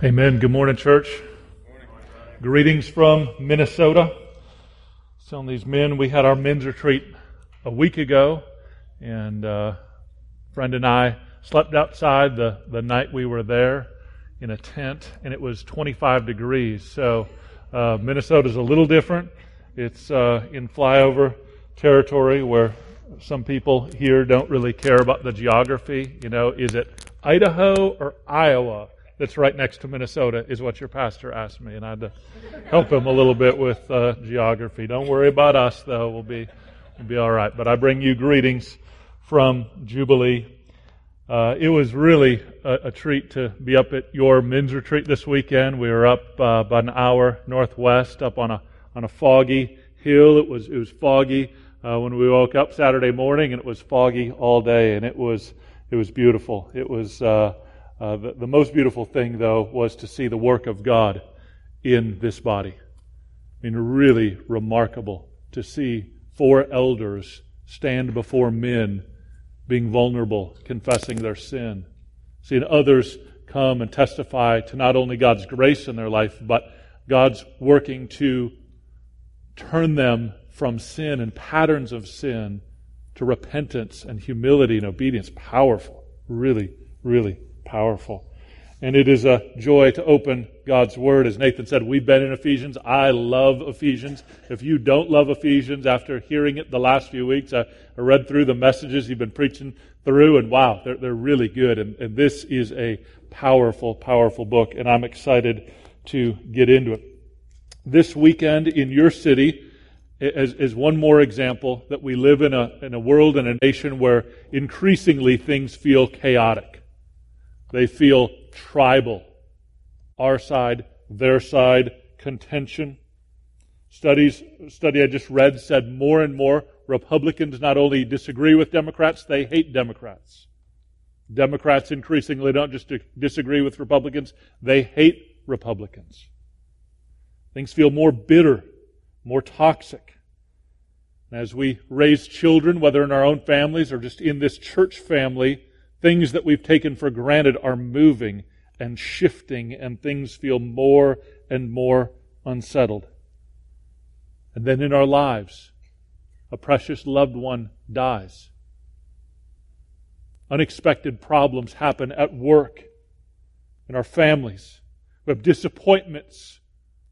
Amen. Good morning, church. Greetings from Minnesota. Some of these men, we had our men's retreat a week ago, and uh, friend and I slept outside the, the night we were there in a tent, and it was 25 degrees. So uh, Minnesota's a little different. It's uh, in flyover territory where some people here don't really care about the geography. You know, is it Idaho or Iowa? That's right next to Minnesota is what your pastor asked me, and I had to help him a little bit with uh, geography. Don't worry about us, though. We'll be we'll be all right. But I bring you greetings from Jubilee. Uh, it was really a, a, treat to be up at your men's retreat this weekend. We were up uh, about an hour northwest, up on a on a foggy hill. It was it was foggy uh, when we woke up Saturday morning, and it was foggy all day, and it was it was beautiful. It was uh, the, the most beautiful thing, though, was to see the work of God in this body. I mean, really remarkable to see four elders stand before men being vulnerable, confessing their sin. Seeing others come and testify to not only God's grace in their life, but God's working to turn them from sin and patterns of sin to repentance and humility and obedience. Powerful. Really, really powerful. And it is a joy to open God's Word. As Nathan said, we've been in Ephesians. I love Ephesians. If you don't love Ephesians after hearing it the last few weeks, I, I read through the messages you've been preaching through, and wow, they're, they're really good. And, and this is a powerful, powerful book, and I'm excited to get into it. This weekend in your city, is, is one more example that we live in a, in a world and a nation where increasingly things feel chaotic. They feel tribal. Our side, their side, contention. Studies, study I just read said more and more Republicans not only disagree with Democrats, they hate Democrats. Democrats increasingly don't just disagree with Republicans, they hate Republicans. Things feel more bitter, more toxic. As we raise children, whether in our own families or just in this church family, Things that we've taken for granted are moving and shifting, and things feel more and more unsettled. And then in our lives, a precious loved one dies. Unexpected problems happen at work, in our families. We have disappointments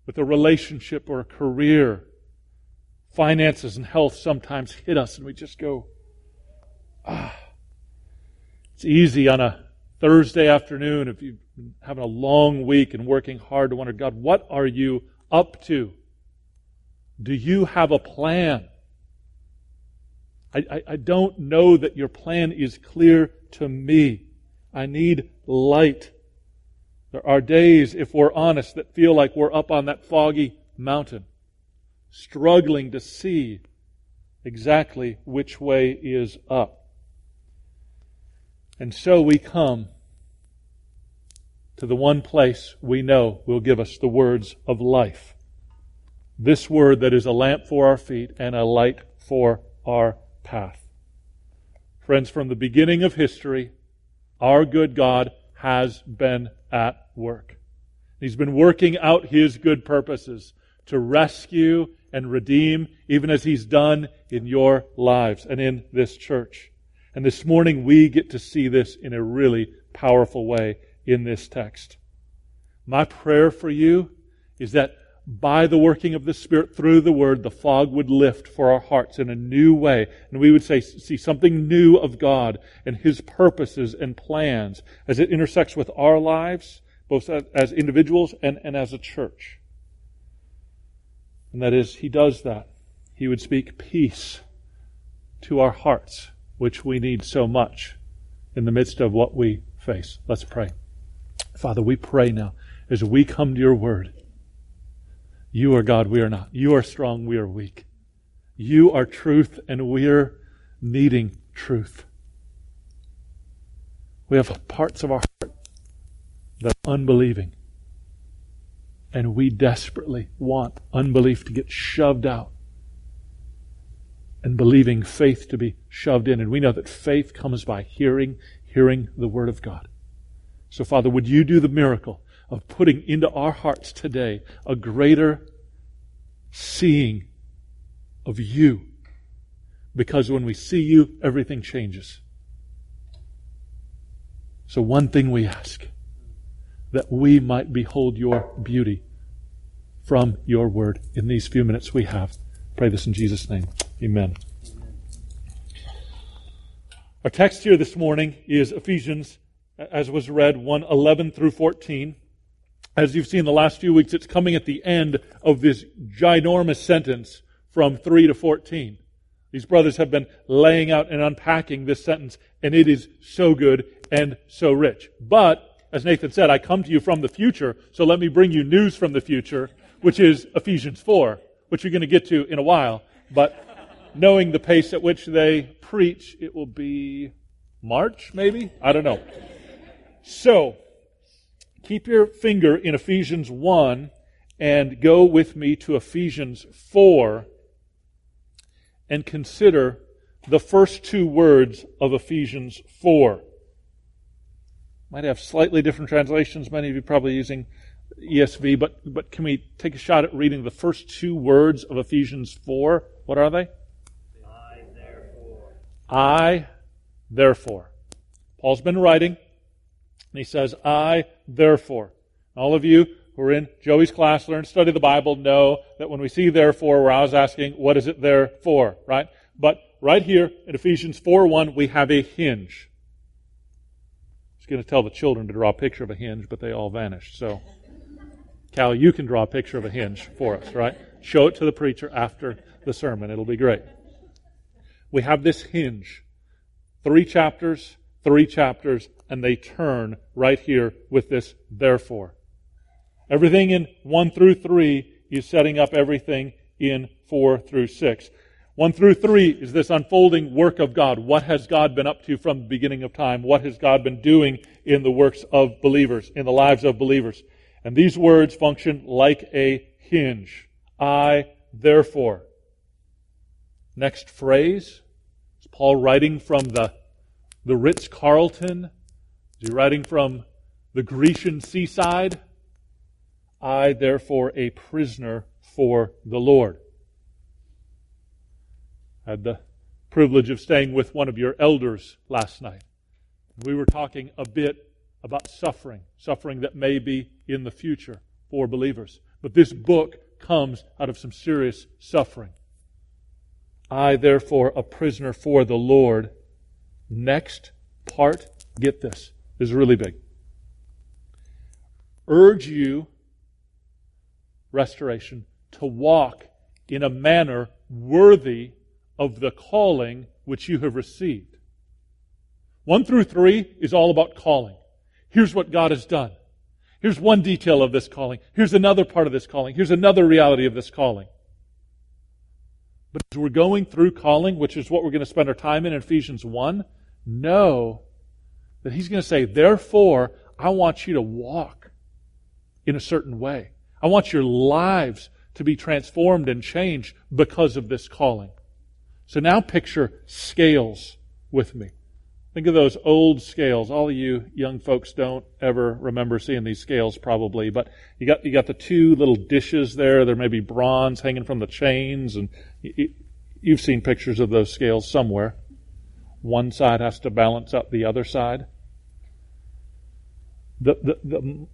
with a relationship or a career. Finances and health sometimes hit us, and we just go, ah. It's easy on a Thursday afternoon if you've been having a long week and working hard to wonder, God, what are you up to? Do you have a plan? I, I, I don't know that your plan is clear to me. I need light. There are days, if we're honest, that feel like we're up on that foggy mountain, struggling to see exactly which way is up. And so we come to the one place we know will give us the words of life. This word that is a lamp for our feet and a light for our path. Friends, from the beginning of history, our good God has been at work. He's been working out His good purposes to rescue and redeem, even as He's done in your lives and in this church. And this morning we get to see this in a really powerful way in this text. My prayer for you is that by the working of the Spirit through the Word, the fog would lift for our hearts in a new way. And we would say, see something new of God and His purposes and plans as it intersects with our lives, both as individuals and, and as a church. And that is, He does that. He would speak peace to our hearts which we need so much in the midst of what we face. Let's pray. Father, we pray now as we come to your word. You are God, we are not. You are strong, we are weak. You are truth, and we're needing truth. We have parts of our heart that are unbelieving. And we desperately want unbelief to get shoved out and believing faith to be shoved in. And we know that faith comes by hearing, hearing the Word of God. So, Father, would you do the miracle of putting into our hearts today a greater seeing of you. Because when we see you, everything changes. So one thing we ask, that we might behold your beauty from your word in these few minutes we have. Pray this in Jesus' name. Amen. Our text here this morning is Ephesians, as was read, 1 11 through 14. As you've seen the last few weeks, it's coming at the end of this ginormous sentence from 3 to 14. These brothers have been laying out and unpacking this sentence, and it is so good and so rich. But, as Nathan said, I come to you from the future, so let me bring you news from the future, which is Ephesians 4, which you're going to get to in a while. But knowing the pace at which they preach, it will be March, maybe? I don't know. So, keep your finger in Ephesians 1 and go with me to Ephesians 4 and consider the first two words of Ephesians 4. Might have slightly different translations. Many of you probably using ESV, but, but can we take a shot at reading the first two words of Ephesians 4? What are they? I, therefore. Paul's been writing, and he says, I, therefore. All of you who are in Joey's class, learn, study the Bible, know that when we see therefore, we're always asking, what is it there for, right? But right here in Ephesians 4 1, we have a hinge. I was going to tell the children to draw a picture of a hinge, but they all vanished. So, Cal, you can draw a picture of a hinge for us, right? Show it to the preacher after the sermon. It'll be great we have this hinge. Three chapters, three chapters, and they turn right here with this therefore. Everything in 1 through 3 is setting up everything in 4 through 6. 1 through 3 is this unfolding work of God. What has God been up to from the beginning of time? What has God been doing in the works of believers, in the lives of believers? And these words function like a hinge. I, therefore. Next phrase. Is Paul writing from the, the Ritz Carlton? Is he writing from the Grecian seaside? I, therefore, a prisoner for the Lord. I had the privilege of staying with one of your elders last night. We were talking a bit about suffering, suffering that may be in the future for believers. But this book comes out of some serious suffering. I, therefore, a prisoner for the Lord. Next part, get this. This is really big. Urge you, restoration, to walk in a manner worthy of the calling which you have received. One through three is all about calling. Here's what God has done. Here's one detail of this calling. Here's another part of this calling. Here's another reality of this calling. But as we're going through calling, which is what we're going to spend our time in in Ephesians 1, know that he's going to say, therefore, I want you to walk in a certain way. I want your lives to be transformed and changed because of this calling. So now picture scales with me. Think of those old scales. All of you young folks don't ever remember seeing these scales probably, but you got, you got the two little dishes there. There may be bronze hanging from the chains and you, you've seen pictures of those scales somewhere. One side has to balance up the other side. The, the, the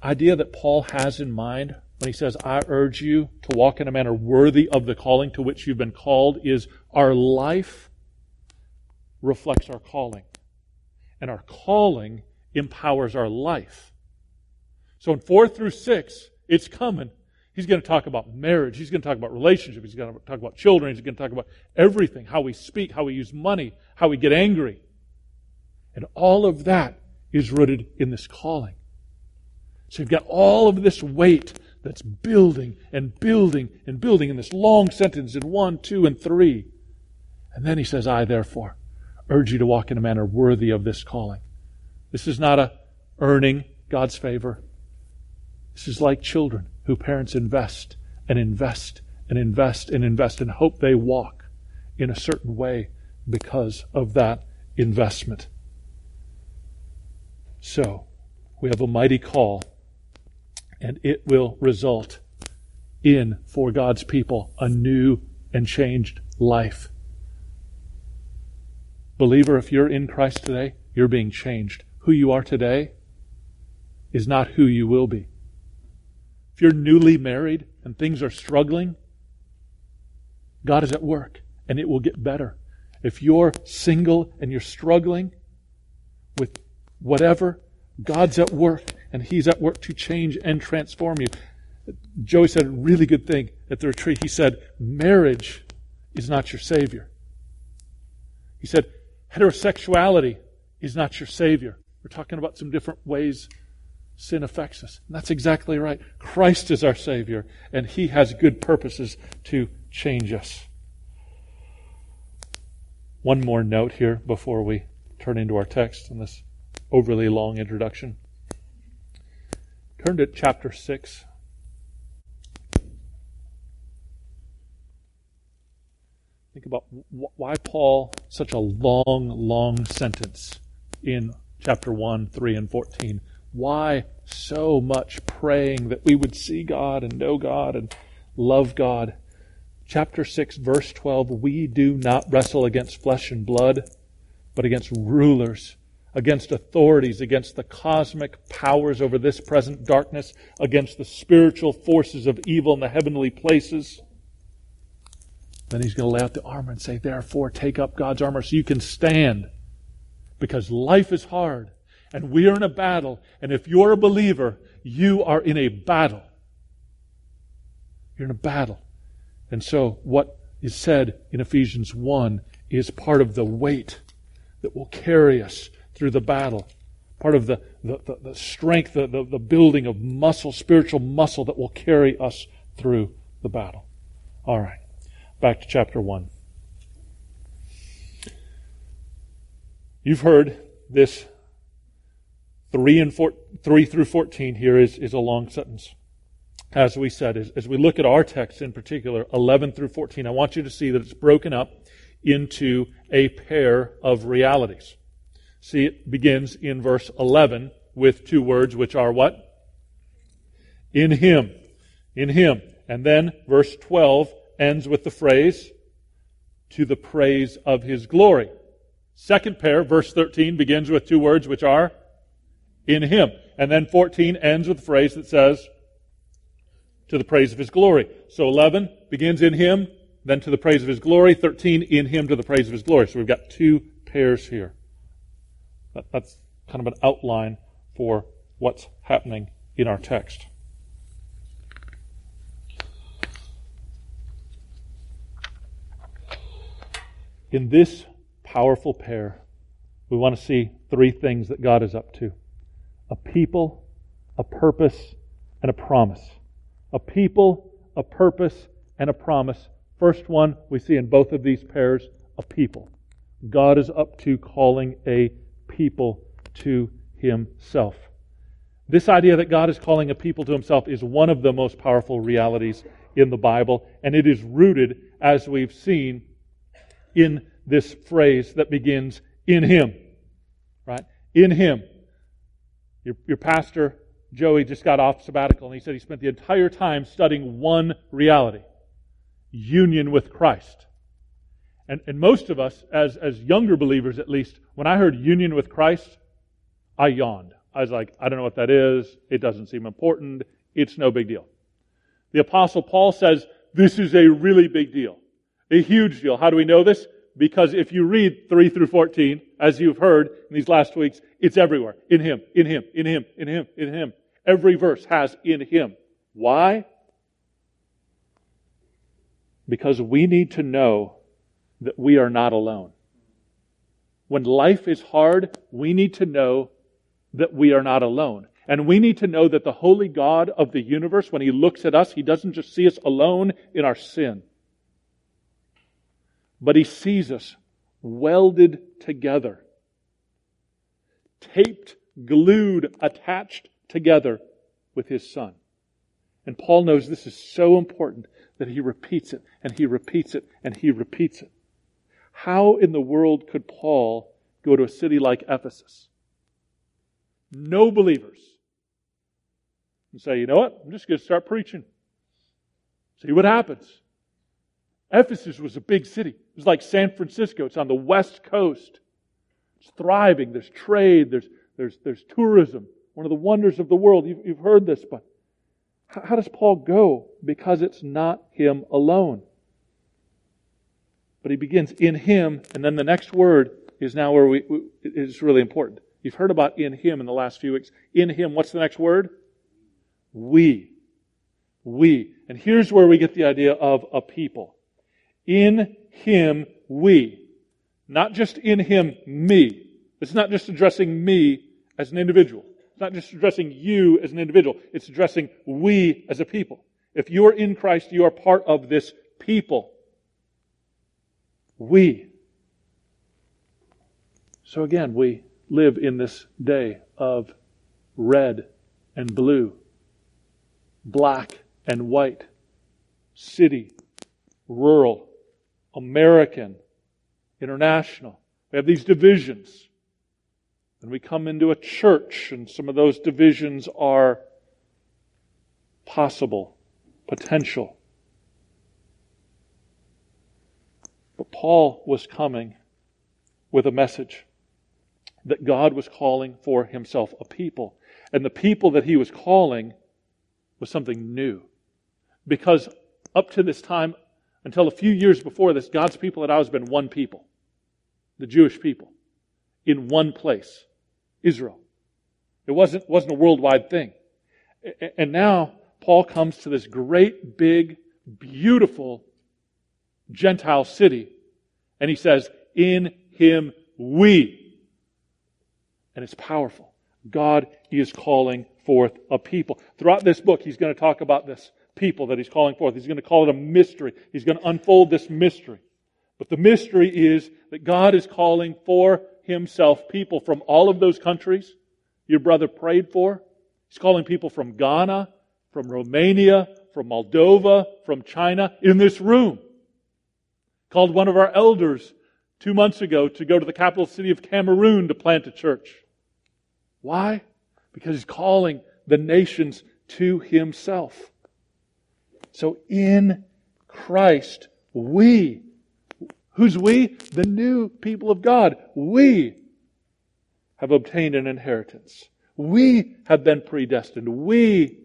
idea that Paul has in mind when he says, I urge you to walk in a manner worthy of the calling to which you've been called is our life reflects our calling. And our calling empowers our life. So in 4 through 6, it's coming. He's going to talk about marriage. He's going to talk about relationships. He's going to talk about children. He's going to talk about everything how we speak, how we use money, how we get angry. And all of that is rooted in this calling. So you've got all of this weight that's building and building and building in this long sentence in 1, 2, and 3. And then he says, I therefore urge you to walk in a manner worthy of this calling. This is not a earning God's favor. This is like children who parents invest and invest and invest and invest and hope they walk in a certain way because of that investment. So, we have a mighty call And it will result in, for God's people, a new and changed life. Believer, if you're in Christ today, you're being changed. Who you are today is not who you will be. If you're newly married and things are struggling, God is at work and it will get better. If you're single and you're struggling with whatever, God's at work and He's at work to change and transform you. Joey said a really good thing at the retreat. He said, marriage is not your Savior. He said, heterosexuality is not your Savior. We're talking about some different ways sin affects us. And that's exactly right. Christ is our Savior, and He has good purposes to change us. One more note here before we turn into our text in this overly long introduction. Turn to chapter 6. Think about why Paul such a long, long sentence in chapter 1, 3, and 14. Why so much praying that we would see God and know God and love God? Chapter 6, verse 12 We do not wrestle against flesh and blood, but against rulers, against authorities, against the cosmic powers over this present darkness, against the spiritual forces of evil in the heavenly places. Then he's going to lay out the armor and say, Therefore, take up God's armor so you can stand. Because life is hard, and we are in a battle, and if you're a believer, you are in a battle. You're in a battle. And so, what is said in Ephesians 1 is part of the weight that will carry us through the battle, part of the, the, the, the strength, the, the, the building of muscle, spiritual muscle that will carry us through the battle. All right, back to chapter 1. You've heard this 3, and four, 3 through 14 here is, is a long sentence as we said, as, as we look at our text in particular, 11 through 14, I want you to see that it's broken up into a pair of realities. See, it begins in verse 11 with two words, which are what? In Him. In Him. And then verse 12 ends with the phrase, to the praise of His glory. Second pair, verse 13, begins with two words, which are in Him. And then 14 ends with a phrase that says, to the praise of his glory. So 11 begins in him, then to the praise of his glory. 13 in him to the praise of his glory. So we've got two pairs here. That's kind of an outline for what's happening in our text. In this powerful pair, we want to see three things that God is up to a people, a purpose, and a promise a people, a purpose, and a promise. First one we see in both of these pairs a people. God is up to calling a people to himself. This idea that God is calling a people to himself is one of the most powerful realities in the Bible, and it is rooted, as we've seen, in this phrase that begins, in him. Right? In him. Your, your pastor Joey just got off sabbatical, and he said he spent the entire time studying one reality union with Christ. And, and most of us, as, as younger believers at least, when I heard union with Christ, I yawned. I was like, I don't know what that is. It doesn't seem important. It's no big deal. The Apostle Paul says this is a really big deal, a huge deal. How do we know this? Because if you read 3 through 14, as you've heard in these last weeks, it's everywhere. In Him, in Him, in Him, in Him, in Him. Every verse has in Him. Why? Because we need to know that we are not alone. When life is hard, we need to know that we are not alone. And we need to know that the holy God of the universe, when He looks at us, He doesn't just see us alone in our sin, but He sees us welded together, taped, glued, attached together with his son. And Paul knows this is so important that he repeats it and he repeats it and he repeats it. How in the world could Paul go to a city like Ephesus? No believers. and say, you know what? I'm just going to start preaching. See what happens. Ephesus was a big city. It was like San Francisco. It's on the west coast. It's thriving. There's trade. There's, there's, there's tourism. One of the wonders of the world. You've, you've heard this, but how, does Paul go? Because it's not him alone. But he begins in him, and then the next word is now where we, is really important. You've heard about in him in the last few weeks. In him, what's the next word? We. We. And here's where we get the idea of a people. In him, we. Not just in him, me. It's not just addressing me as an individual. It's not just addressing you as an individual. It's addressing we as a people. If you are in Christ, you are part of this people. We. So again, we live in this day of red and blue, black and white, city, rural, American, international. We have these divisions. And we come into a church, and some of those divisions are possible, potential. But Paul was coming with a message that God was calling for himself a people. And the people that he was calling was something new. Because up to this time, until a few years before this, God's people had always been one people the Jewish people in one place Israel. It wasn't, wasn't a worldwide thing. And now Paul comes to this great, big, beautiful Gentile city, and he says, In him we. And it's powerful. God he is calling forth a people. Throughout this book, he's going to talk about this people that he's calling forth. He's going to call it a mystery. He's going to unfold this mystery. But the mystery is that God is calling for himself people from all of those countries your brother prayed for. He's calling people from Ghana, from Romania, from Moldova, from China in this room. Called one of our elders two months ago to go to the capital city of Cameroon to plant a church. Why? Because he's calling the nations to himself. So in Christ, we, who's we? The new people of God. We have obtained an inheritance. We have been predestined. We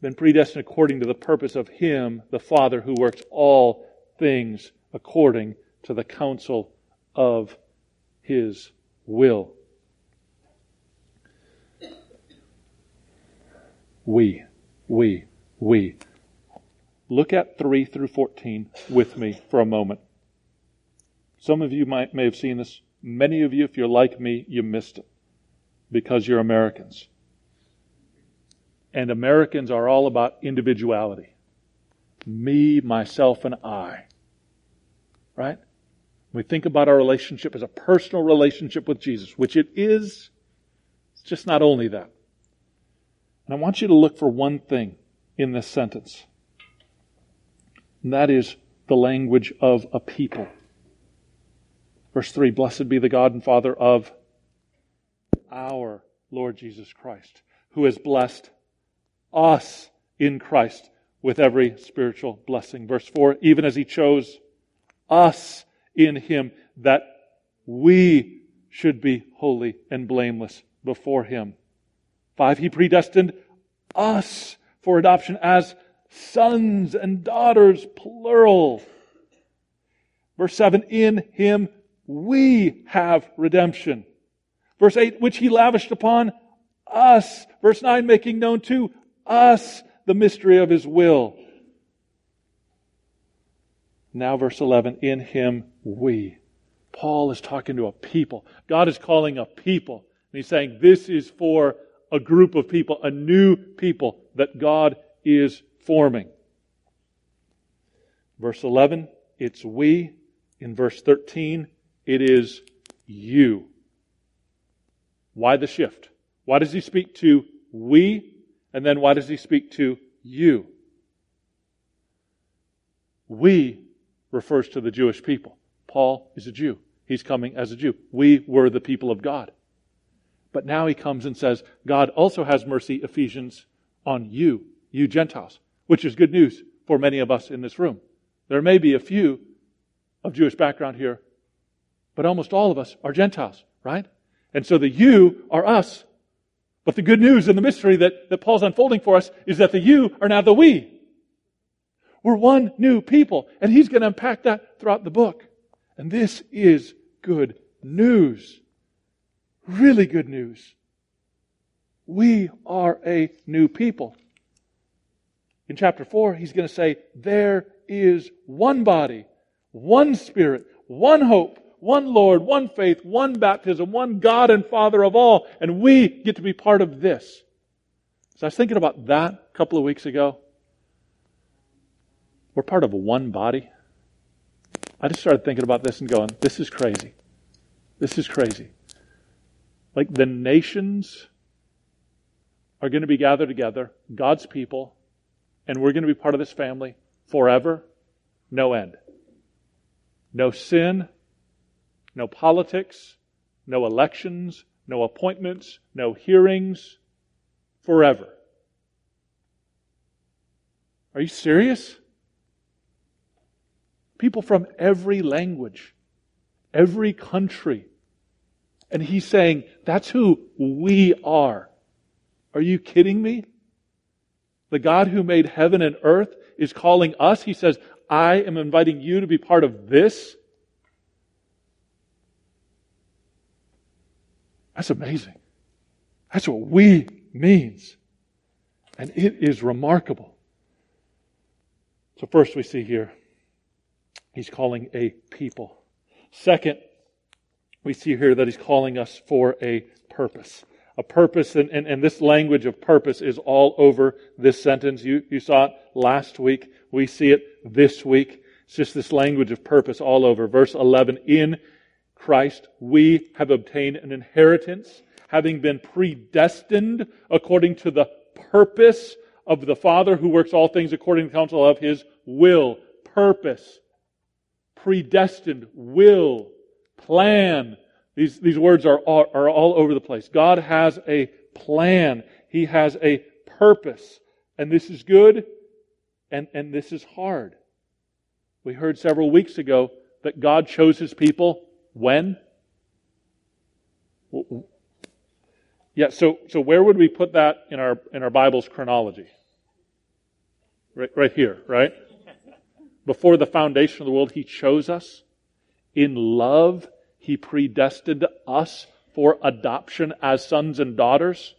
been predestined according to the purpose of Him, the Father, who works all things according to the counsel of His will. We, we, we. Look at 3 through 14 with me for a moment. Some of you might, may have seen this. Many of you, if you're like me, you missed it because you're Americans. And Americans are all about individuality. Me, myself, and I. Right? we think about our relationship as a personal relationship with Jesus, which it is, it's just not only that. And I want you to look for one thing in this sentence. And that is the language of a people. Verse 3 Blessed be the God and Father of our Lord Jesus Christ, who has blessed us in Christ with every spiritual blessing. Verse 4 Even as he chose us in him that we should be holy and blameless before him. Five, he predestined us for adoption as sons and daughters, plural. Verse 7, in him we have redemption. Verse 8, which he lavished upon us. Verse 9, making known to us the mystery of his will. Now, verse 11, in him we. Paul is talking to a people. God is calling a people. And he's saying this is for a group of people, a new people that God is forming. Verse 11, it's we. In verse 13, it is you. Why the shift? Why does he speak to we? And then why does he speak to you? We refers to the Jewish people. Paul is a Jew. He's coming as a Jew. We were the people of God. But now he comes and says, God also has mercy, Ephesians, on you, you Gentiles, which is good news for many of us in this room. There may be a few of Jewish background here, but almost all of us are Gentiles, right? And so the you are us. But the good news and the mystery that, that Paul's unfolding for us is that the you are now the we. We're one new people. And he's going to unpack that throughout the book. And this is good news. Really good news. We are a new people. In chapter 4, he's going to say, There is one body, one spirit, one hope, one Lord, one faith, one baptism, one God and Father of all. And we get to be part of this. So I was thinking about that a couple of weeks ago. We're part of one body. I just started thinking about this and going, this is crazy. This is crazy. Like the nations are going to be gathered together, God's people, and we're going to be part of this family forever, no end. No sin, no politics, no elections, no appointments, no hearings, forever. Are you serious? People from every language, every country. And he's saying, that's who we are. Are you kidding me? The God who made heaven and earth is calling us. He says, I am inviting you to be part of this. That's amazing. That's what we means. And it is remarkable. So, first we see here, he's calling a people. Second, we see here that he's calling us for a purpose. A purpose, and, and, and this language of purpose is all over this sentence. You, you saw it last week. We see it this week. It's just this language of purpose all over. Verse 11, in Christ we have obtained an inheritance, having been predestined according to the purpose of the Father who works all things according to the counsel of his will. Purpose. Predestined. Will. Plan. These, these words are, are, are all over the place. God has a plan. He has a purpose. And this is good and, and this is hard. We heard several weeks ago that God chose his people when? Yeah, so, so where would we put that in our, in our Bible's chronology? Right, right here, right? Before the foundation of the world, He chose us. In love, He predestined us for adoption as sons and daughters.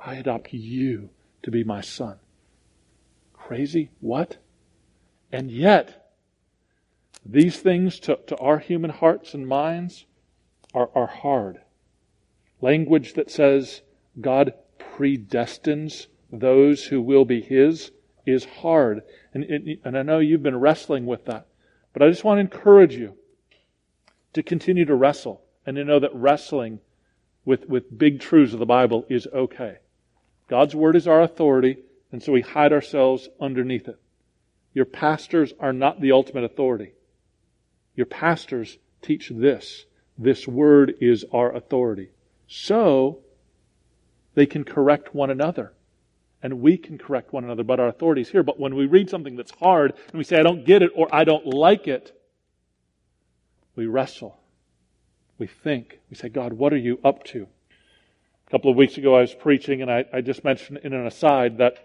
I adopt you to be my son. Crazy? What? And yet, these things to, to our human hearts and minds are, are hard. Language that says God predestines those who will be His is hard. And, and I know you've been wrestling with that. But I just want to encourage you to continue to wrestle and to know that wrestling with, with big truths of the Bible is okay. God's Word is our authority, and so we hide ourselves underneath it. Your pastors are not the ultimate authority. Your pastors teach this. This Word is our authority. So, they can correct one another. And we can correct one another, but our authority is here. But when we read something that's hard and we say, I don't get it or I don't like it, we wrestle. We think. We say, God, what are you up to? A couple of weeks ago, I was preaching, and I, I just mentioned in an aside that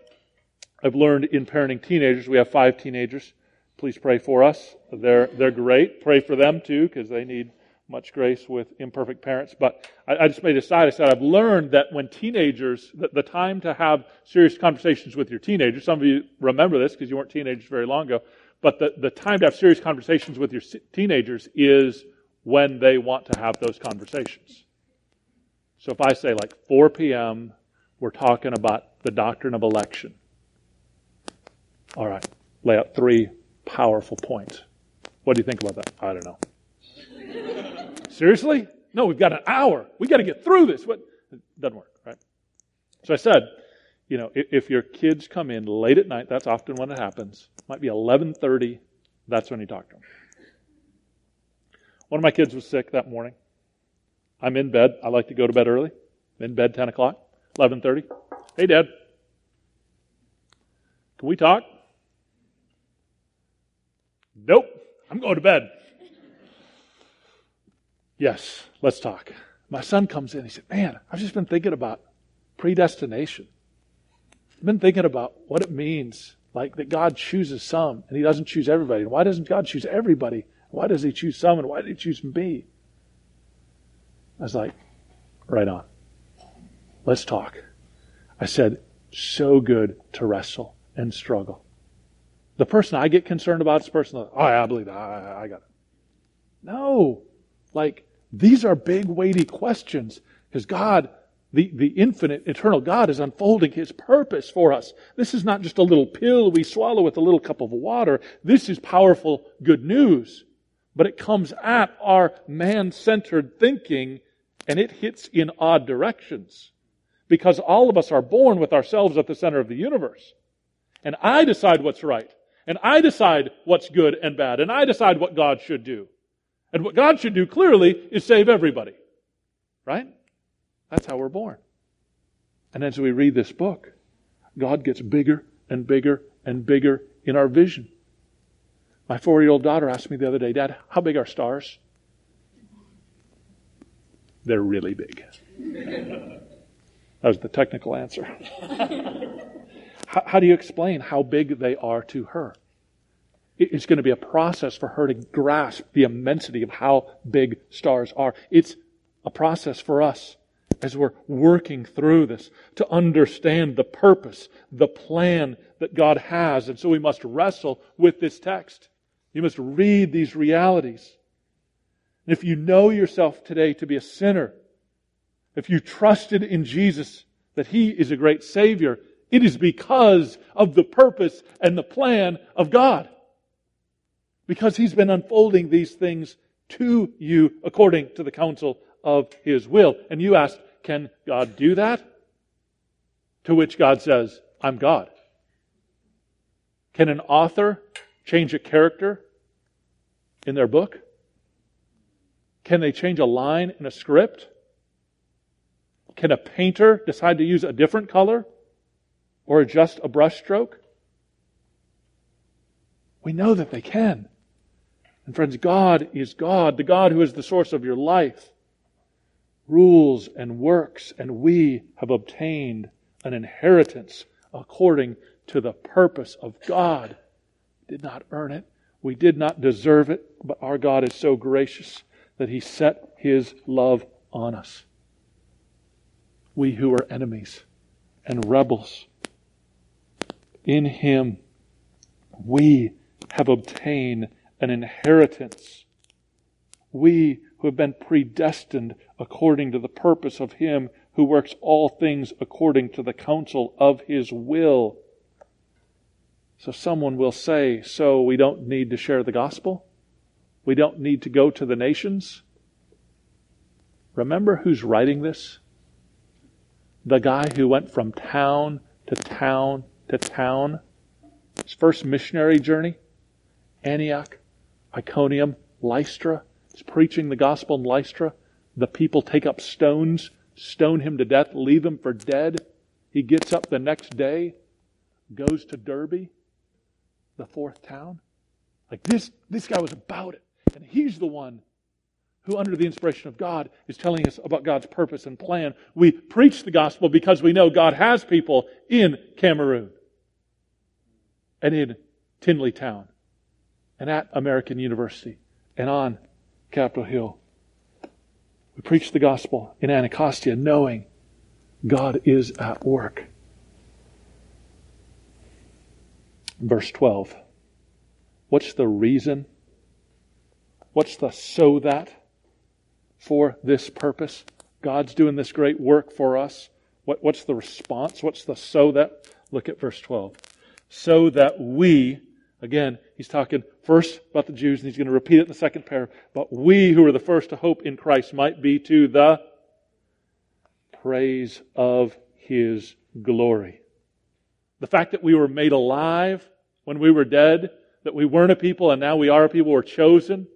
I've learned in parenting teenagers, we have five teenagers. Please pray for us. They're, they're great. Pray for them too, because they need much grace with imperfect parents. But I, I, just made a side. I said, I've learned that when teenagers, the, the time to have serious conversations with your teenagers, some of you remember this because you weren't teenagers very long ago, but the, the time to have serious conversations with your teenagers is when they want to have those conversations. So if I say like 4 p.m., we're talking about the doctrine of election. All right, lay out three powerful points. What do you think about that? I don't know. Seriously? No, we've got an hour. We've got to get through this. What? It doesn't work, right? So I said, you know, if, if your kids come in late at night, that's often when it happens. It might be 11:30. That's when you talk to them. One of my kids was sick that morning. I'm in bed. I like to go to bed early. I'm in bed 10 o'clock, 11:30. Hey, Dad. Can we talk? Nope. I'm going to bed. Yes, let's talk. My son comes in. He said, Man, I've just been thinking about predestination. Been thinking about what it means, like that God chooses some and He doesn't choose everybody. And why doesn't God choose everybody? Why does He choose some and why did He choose me? I was like, Right on. Let's talk. I said, So good to wrestle and struggle. The person I get concerned about is the person, oh, yeah, I believe that. I, I got it. No. Like, these are big, weighty questions because God, the, the infinite, eternal God, is unfolding His purpose for us. This is not just a little pill we swallow with a little cup of water. This is powerful, good news. But it comes at our man centered thinking and it hits in odd directions because all of us are born with ourselves at the center of the universe. And I decide what's right. And I decide what's good and bad. And I decide what God should do. And what God should do clearly is save everybody. Right? That's how we're born. And as we read this book, God gets bigger and bigger and bigger in our vision. My four year old daughter asked me the other day, Dad, how big are stars? They're really big. that was the technical answer. How, how do you explain how big they are to her? It's going to be a process for her to grasp the immensity of how big stars are. It's a process for us as we're working through this to understand the purpose, the plan that God has. And so we must wrestle with this text. You must read these realities. And if you know yourself today to be a sinner, if you trusted in Jesus that He is a great Savior, it is because of the purpose and the plan of God. Because He's been unfolding these things to you according to the counsel of His will. And you ask, can God do that? To which God says, I'm God. Can an author change a character in their book? Can they change a line in a script? Can a painter decide to use a different color? or adjust a brushstroke? We know that they can. And friends, God is God, the God who is the source of your life, rules and works, and we have obtained an inheritance according to the purpose of God. We did not earn it. We did not deserve it, but our God is so gracious that He set His love on us. We who are enemies and rebels in him we have obtained an inheritance. We who have been predestined according to the purpose of him who works all things according to the counsel of his will. So someone will say, so we don't need to share the gospel? We don't need to go to the nations? Remember who's writing this? The guy who went from town to town to town. His first missionary journey, Antioch, Iconium, Lystra. Preaching the gospel in Lystra. The people take up stones, stone him to death, leave him for dead. He gets up the next day, goes to Derbe, the fourth town. Like this, this guy was about it. And he's the one who, under the inspiration of God, is telling us about God's purpose and plan. We preach the gospel because we know God has people in Cameroon and in Tenleytown and at American University and on Capitol Hill. We preach the gospel in Anacostia knowing God is at work. Verse 12. What's the reason? What's the so that for this purpose? God's doing this great work for us. What, what's the response? What's the so that? Look at verse 12 so that we, again, he's talking first about the Jews, and he's going to repeat it in the second pair, but we who are the first to hope in Christ might be to the praise of his glory. The fact that we were made alive when we were dead, that we weren't a people and now we are a people, we're chosen.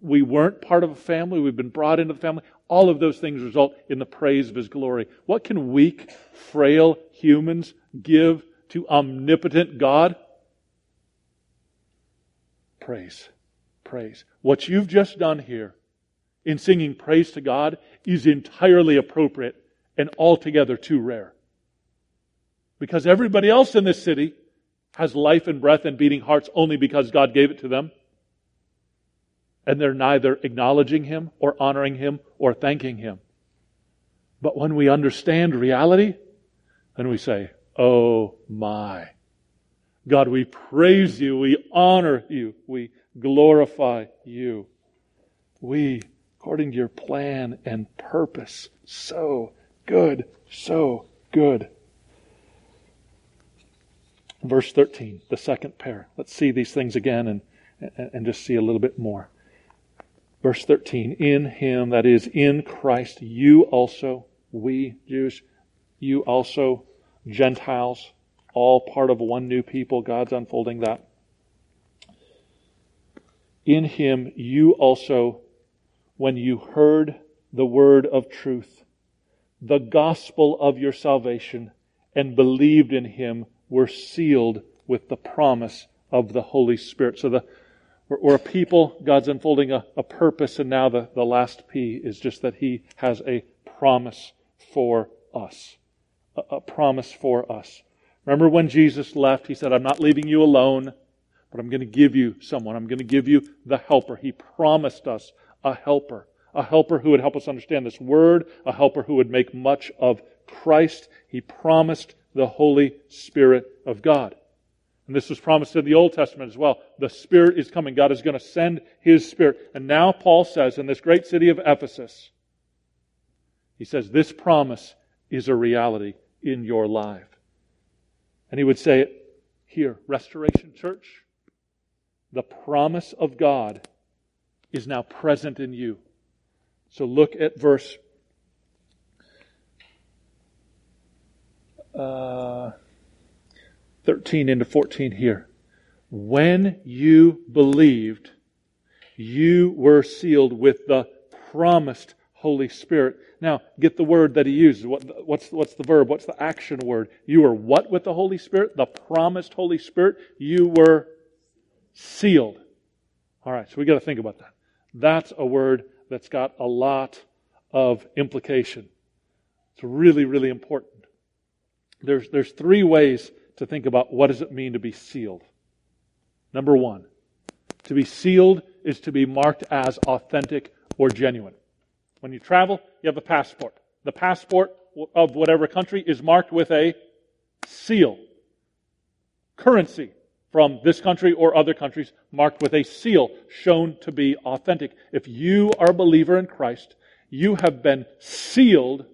We weren't part of a family, we've been brought into the family. All of those things result in the praise of his glory. What can weak, frail humans give to omnipotent God? Praise. Praise. What you've just done here in singing praise to God is entirely appropriate and altogether too rare. Because everybody else in this city has life and breath and beating hearts only because God gave it to them. And they're neither acknowledging Him or honoring Him or thanking Him. But when we understand reality, then we say, Oh my. God, we praise you, we honor you, we glorify you. We, according to your plan and purpose, so good, so good. Verse 13, the second pair. Let's see these things again and, and just see a little bit more. Verse 13, in him, that is, in Christ, you also, we Jews, you also, Gentiles, all part of one new people. God's unfolding that. In him, you also, when you heard the word of truth, the gospel of your salvation, and believed in him, were sealed with the promise of the Holy Spirit. So the we're, a people, God's unfolding a, a purpose, and now the, the last P is just that He has a promise for us. A, promise for us. Remember when Jesus left, He said, I'm not leaving you alone, but I'm going to give you someone. I'm going to give you the helper. He promised us a helper. A helper who would help us understand this word, a helper who would make much of Christ. He promised the Holy Spirit of God. And this was promised in the Old Testament as well. The Spirit is coming. God is going to send His Spirit. And now Paul says in this great city of Ephesus, he says, this promise is a reality in your life. And he would say it here, Restoration Church, the promise of God is now present in you. So look at verse uh, 13 into 14 here. When you believed, you were sealed with the promised Holy Spirit. Now, get the word that he uses. What, what's, what's the verb? What's the action word? You were what with the Holy Spirit? The promised Holy Spirit. You were sealed. All right, so we got to think about that. That's a word that's got a lot of implication. It's really, really important. There's, there's three ways to think about what does it mean to be sealed. Number one, to be sealed is to be marked as authentic or genuine. When you travel, you have a passport. The passport of whatever country is marked with a seal. Currency from this country or other countries marked with a seal shown to be authentic. If you are a believer in Christ, you have been sealed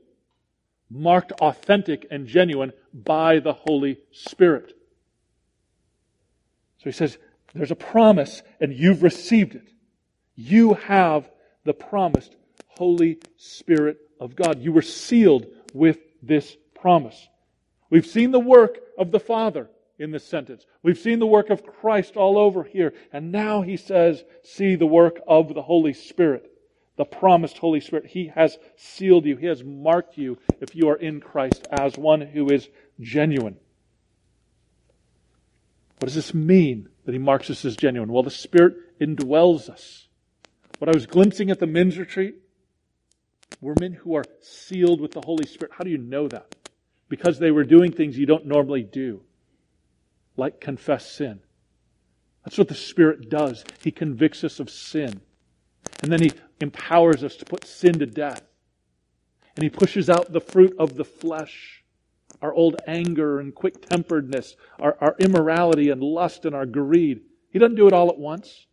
marked authentic and genuine by the Holy Spirit. So he says, there's a promise and you've received it. You have the promised Holy Spirit of God. You were sealed with this promise. We've seen the work of the Father in this sentence. We've seen the work of Christ all over here. And now he says, see the work of the Holy Spirit the promised Holy Spirit. He has sealed you. He has marked you if you are in Christ as one who is genuine. What does this mean that He marks us as genuine? Well, the Spirit indwells us. What I was glimpsing at the men's retreat were men who are sealed with the Holy Spirit. How do you know that? Because they were doing things you don't normally do, like confess sin. That's what the Spirit does. He convicts us of sin. And then He empowers us to put sin to death. And He pushes out the fruit of the flesh our old anger and quick temperedness, our, our immorality and lust and our greed. He doesn't do it all at once.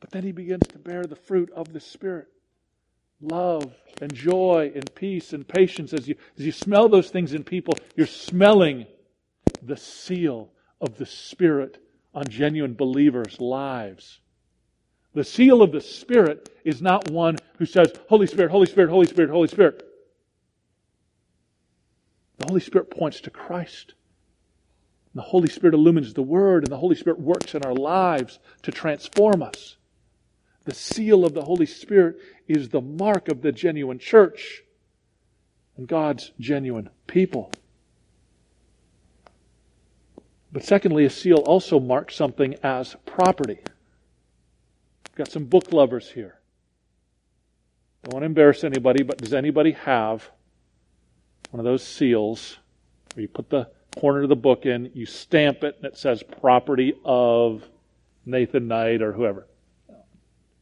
But then He begins to bear the fruit of the Spirit love and joy and peace and patience. As you, as you smell those things in people, you're smelling the seal of the Spirit on genuine believers' lives. The seal of the Spirit is not one who says, Holy Spirit, Holy Spirit, Holy Spirit, Holy Spirit. The Holy Spirit points to Christ. And the Holy Spirit illumines the Word, and the Holy Spirit works in our lives to transform us. The seal of the Holy Spirit is the mark of the genuine church and God's genuine people. But secondly, a seal also marks something as property. We've got some book lovers here. Don't want to embarrass anybody, but does anybody have one of those seals where you put the corner of the book in, you stamp it, and it says property of Nathan Knight or whoever?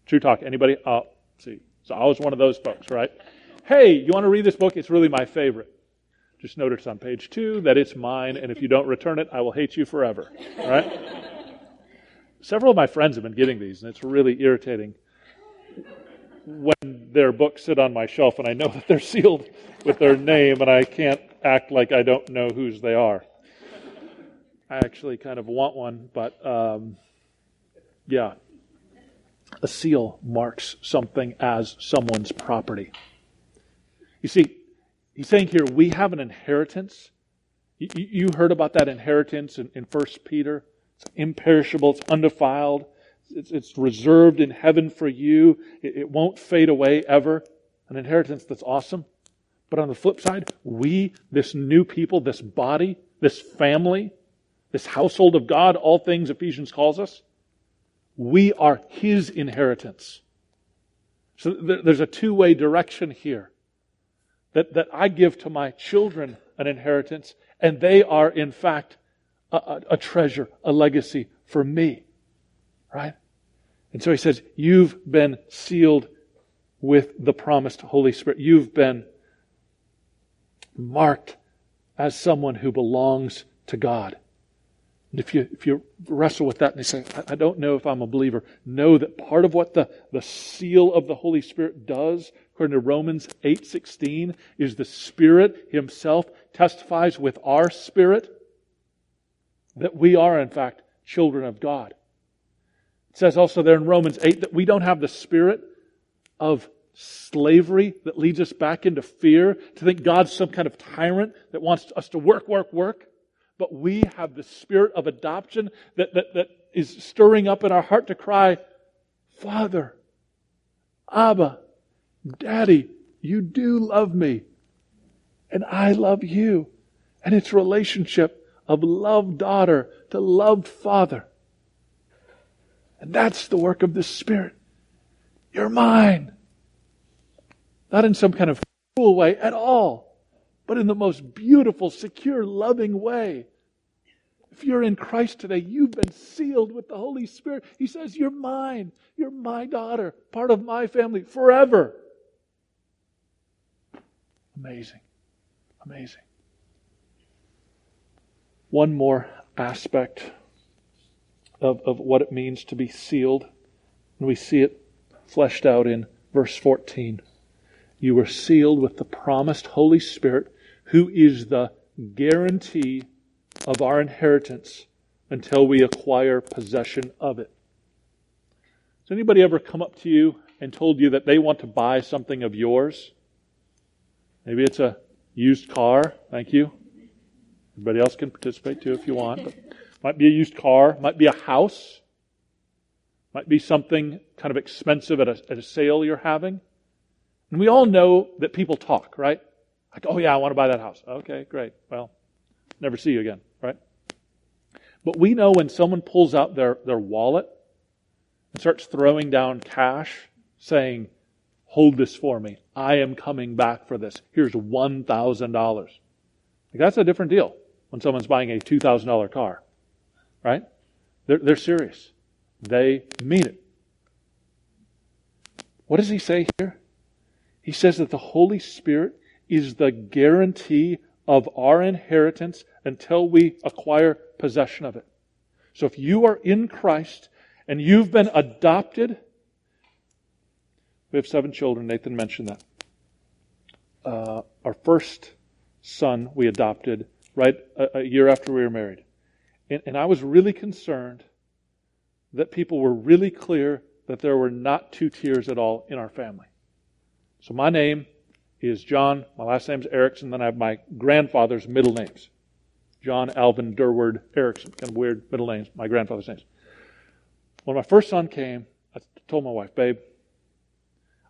True talk. Anybody? Oh, see. So I was one of those folks, right? Hey, you want to read this book? It's really my favorite. Just notice on page two that it's mine, and if you don't return it, I will hate you forever. Right? Several of my friends have been getting these, and it's really irritating when their books sit on my shelf and I know that they're sealed with their name, and I can't act like I don't know whose they are. I actually kind of want one, but um, yeah, a seal marks something as someone's property. You see, he's saying here, we have an inheritance. You, you heard about that inheritance in, in 1 Peter. It's imperishable, it's undefiled, it's, it's reserved in heaven for you. It, it won't fade away ever. An inheritance that's awesome. But on the flip side, we, this new people, this body, this family, this household of God, all things Ephesians calls us, we are His inheritance. So there's a two way direction here that, that I give to my children an inheritance, and they are, in fact, a, a, a treasure, a legacy for me. Right? And so he says, You've been sealed with the promised Holy Spirit. You've been marked as someone who belongs to God. And if you, if you wrestle with that and you say, I, don't know if I'm a believer, know that part of what the, the seal of the Holy Spirit does, according to Romans 8.16, is the Spirit Himself testifies with our spirit that we are, in fact, children of God. It says also there in Romans 8 that we don't have the spirit of slavery that leads us back into fear, to think God's some kind of tyrant that wants us to work, work, work but we have the spirit of adoption that, that, that is stirring up in our heart to cry, Father, Abba, Daddy, you do love me, and I love you. And it's relationship of loved daughter to loved father. And that's the work of the Spirit. You're mine. Not in some kind of cruel way at all, but in the most beautiful, secure, loving way. If you're in Christ today, you've been sealed with the Holy Spirit. He says, You're mine. You're my daughter, part of my family forever. Amazing. Amazing. One more aspect of, of what it means to be sealed, and we see it fleshed out in verse 14. You were sealed with the promised Holy Spirit, who is the guarantee of our inheritance until we acquire possession of it. Has anybody ever come up to you and told you that they want to buy something of yours? Maybe it's a used car. Thank you. Everybody else can participate too if you want. But might be a used car. Might be a house. Might be something kind of expensive at a, at a sale you're having. And we all know that people talk, right? Like, oh yeah, I want to buy that house. Okay, great. Well, never see you again? But we know when someone pulls out their, their wallet and starts throwing down cash, saying, Hold this for me. I am coming back for this. Here's $1,000. Like, that's a different deal when someone's buying a $2,000 car, right? They're, they're serious. They mean it. What does he say here? He says that the Holy Spirit is the guarantee of our inheritance until we acquire possession of it. So if you are in Christ and you've been adopted, we have seven children. Nathan mentioned that. Uh, our first son we adopted right a, a year after we were married. And, and I was really concerned that people were really clear that there were not two tiers at all in our family. So my name is John. My last name is Erickson. Then I have my grandfather's middle names. John Alvin Durward Erickson. Kind of weird middle names, my grandfather's names. When my first son came, I told my wife, babe,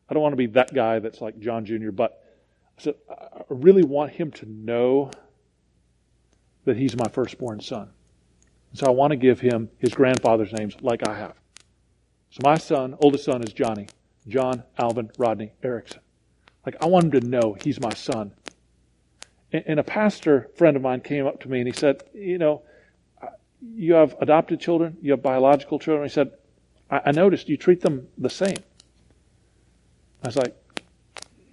I don't want to be that guy that's like John Jr., but I said, I really want him to know that he's my firstborn son. So I want to give him his grandfather's names like I have. So my son, oldest son, is Johnny. John Alvin Rodney Erickson. Like I want him to know he's my son. And a pastor friend of mine came up to me and he said, you know, you have adopted children, you have biological children. He said, I, noticed you treat them the same. I was like,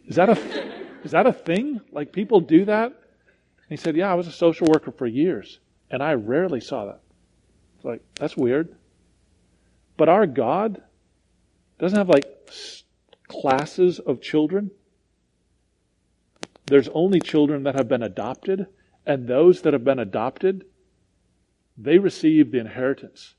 is that a, is that a thing? Like people do that? And he said, yeah, I was a social worker for years and I rarely saw that. It's like, that's weird. But our God doesn't have like classes of children. There's only children that have been adopted, and those that have been adopted, they receive the inheritance.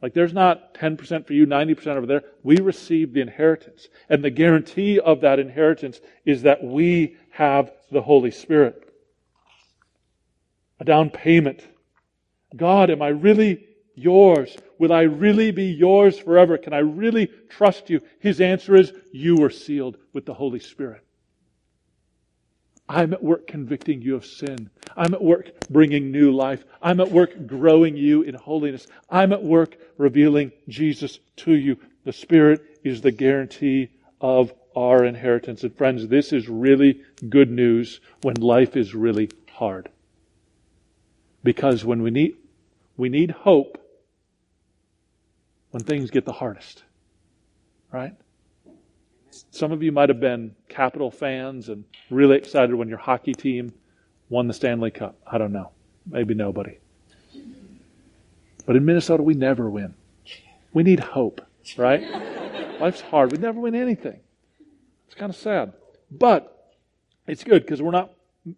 Like there's not 10% for you, 90% over there. We receive the inheritance. And the guarantee of that inheritance is that we have the Holy Spirit. A down payment. God, am I really yours? Will I really be yours forever? Can I really trust you? His answer is, you were sealed with the Holy Spirit. I'm at work convicting you of sin. I'm at work bringing new life. I'm at work growing you in holiness. I'm at work revealing Jesus to you. The Spirit is the guarantee of our inheritance. And friends, this is really good news when life is really hard. Because when we need, we need hope when things get the hardest. Right? Some of you might have been Capital fans and really excited when your hockey team won the Stanley Cup. I don't know. Maybe nobody. But in Minnesota, we never win. We need hope, right? Life's hard. We never win anything. It's kind of sad. But it's good because we're not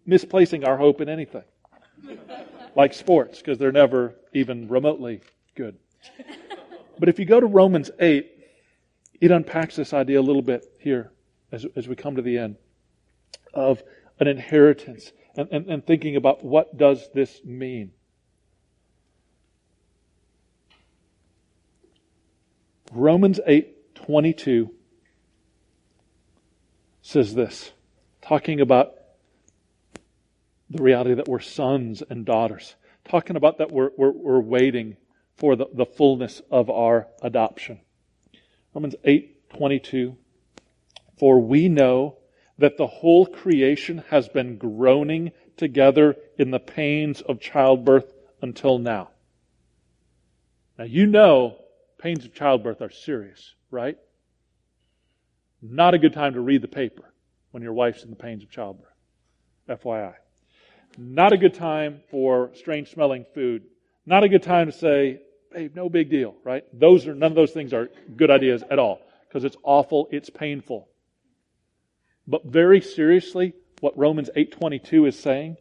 misplacing our hope in anything. Like sports, because they're never even remotely good. But if you go to Romans 8, it unpacks this idea a little bit here as, as we come to the end of an inheritance and, and, and thinking about what does this mean. Romans 8 22 says this, talking about the reality that we're sons and daughters, talking about that we're, we're, we're waiting for the, the fullness of our adoption. Romans 8:22 For we know that the whole creation has been groaning together in the pains of childbirth until now. Now you know pains of childbirth are serious, right? Not a good time to read the paper when your wife's in the pains of childbirth. FYI. Not a good time for strange smelling food. Not a good time to say, hey, no big deal, right? Those are none of those things are good ideas at all because it's awful, it's painful. But very seriously, what Romans 8:22 is saying,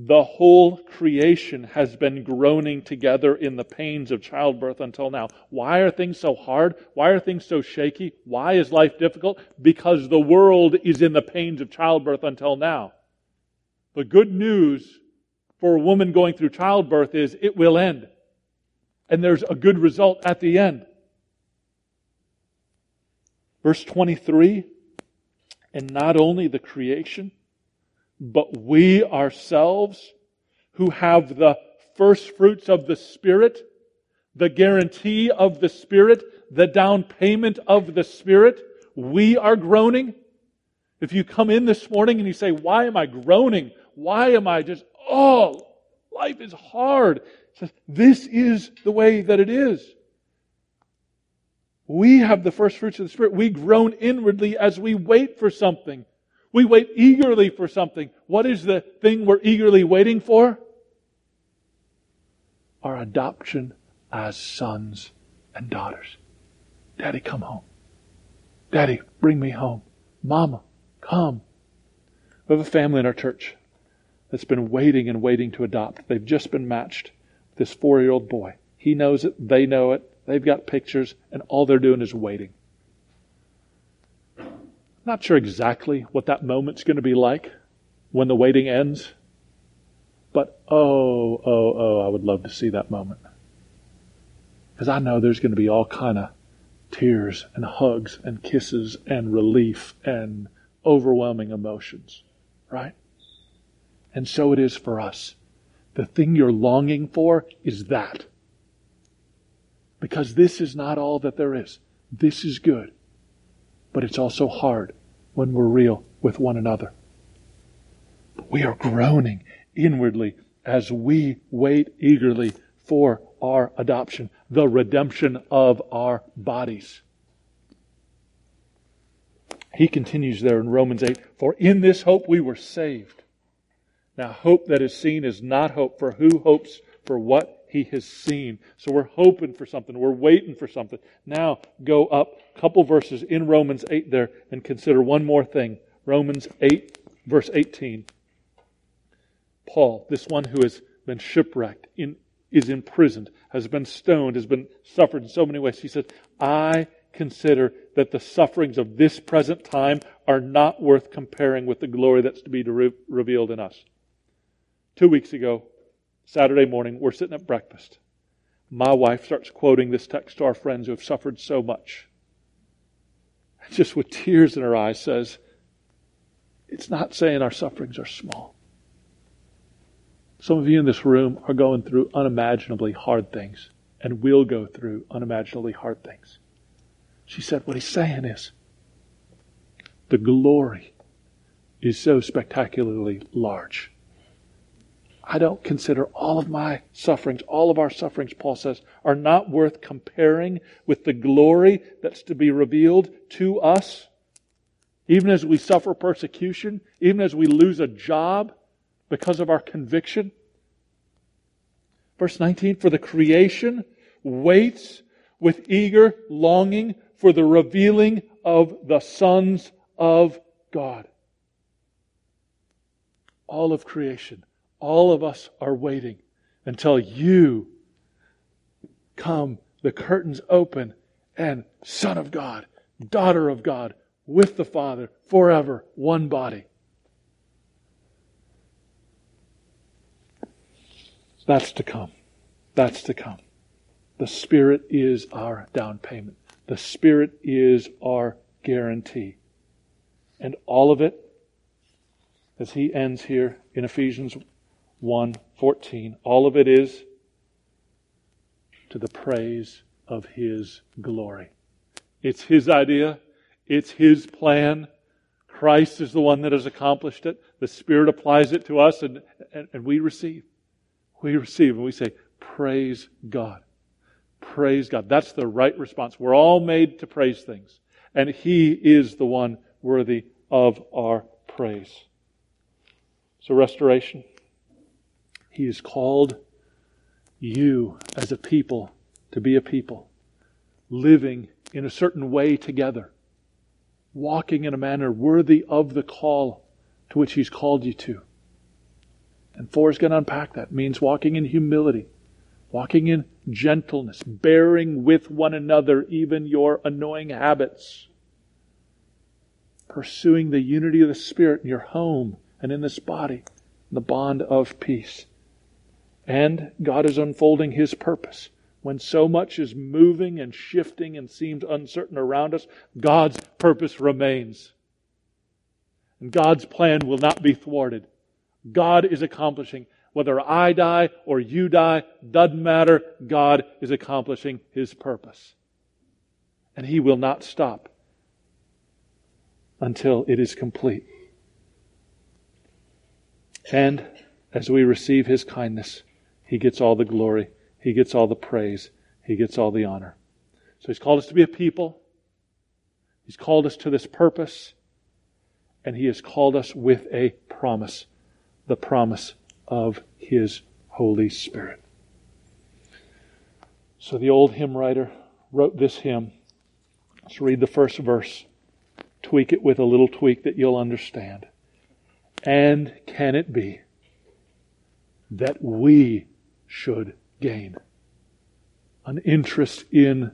the whole creation has been groaning together in the pains of childbirth until now. Why are things so hard? Why are things so shaky? Why is life difficult? Because the world is in the pains of childbirth until now. The good news for a woman going through childbirth is it will end. And there's a good result at the end. Verse 23 And not only the creation, but we ourselves who have the first fruits of the Spirit, the guarantee of the Spirit, the down payment of the Spirit, we are groaning. If you come in this morning and you say, Why am I groaning? Why am I just oh, life is hard. Says, this is the way that it is. We have the first fruits of the Spirit. We groan inwardly as we wait for something. We wait eagerly for something. What is the thing we're eagerly waiting for? Our adoption as sons and daughters. Daddy, come home. Daddy, bring me home. Mama, come. We have a family in our church that's been waiting and waiting to adopt. They've just been matched. This four year old boy. He knows it. They know it. They've got pictures, and all they're doing is waiting. Not sure exactly what that moment's going to be like when the waiting ends. But oh, oh, oh, I would love to see that moment. Because I know there's going to be all kind of tears and hugs and kisses and relief and overwhelming emotions. Right? And so it is for us the thing you're longing for is that. Because this is not all that there is. This is good. But it's also hard when we're real with one another. But We are groaning inwardly as we wait eagerly for our adoption, the redemption of our bodies. He continues there in Romans 8, for in this hope we were saved. Now, hope that is seen is not hope, for who hopes for what he has seen? So we're hoping for something. We're waiting for something. Now, go up a couple verses in Romans 8 there and consider one more thing. Romans 8, verse 18. Paul, this one who has been shipwrecked, in, is imprisoned, has been stoned, has been suffered in so many ways. He said, I consider that the sufferings of this present time are not worth comparing with the glory that's to be re- revealed in us. Two weeks ago, Saturday morning, we're sitting at breakfast. My wife starts quoting this text to our friends who have suffered so much. Just with tears in her eyes says, it's not saying our sufferings are small. Some of you in this room are going through unimaginably hard things and will go through unimaginably hard things. She said, what he's saying is, the glory is so spectacularly large. I don't consider all of my sufferings, all of our sufferings, Paul says, are not worth comparing with the glory that's to be revealed to us. Even as we suffer persecution, even as we lose a job, because of our conviction. Verse 19, for the creation waits with eager longing for the revealing of the sons of God. All of creation, all of us are waiting until you come, the curtains open, and Son of God, daughter of God, with the Father, forever, one body. That's to come. That's to come. The Spirit is our down payment. The Spirit is our guarantee. And all of it, as he ends here in Ephesians 1 14, all of it is to the praise of his glory. It's his idea. It's his plan. Christ is the one that has accomplished it. The Spirit applies it to us and, and, and we receive we receive and we say, Praise God. Praise God. That's the right response. We're all made to praise things. And He is the one worthy of our praise. So, restoration. He has called you as a people to be a people, living in a certain way together, walking in a manner worthy of the call to which He's called you to. And four is going to unpack that. It means walking in humility, walking in gentleness, bearing with one another even your annoying habits, pursuing the unity of the Spirit in your home and in this body, in the bond of peace. And God is unfolding His purpose. When so much is moving and shifting and seems uncertain around us, God's purpose remains. And God's plan will not be thwarted. God is accomplishing. Whether I die or you die, doesn't matter. God is accomplishing His purpose. And He will not stop until it is complete. And as we receive His kindness, He gets all the glory, He gets all the praise, He gets all the honor. So He's called us to be a people. He's called us to this purpose. And He has called us with a promise the promise of His Holy Spirit. So the old hymn writer wrote this hymn. Let's read the first verse. Tweak it with a little tweak that you'll understand. And can it be that we should gain an interest in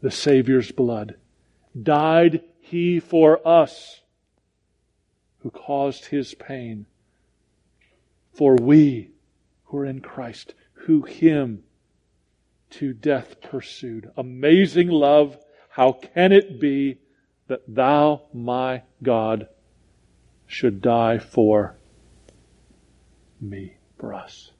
the Savior's blood? Died He for us who caused His pain for we who are in Christ, who him to death pursued. Amazing love, how can it be that thou, my God, should die for me, for us?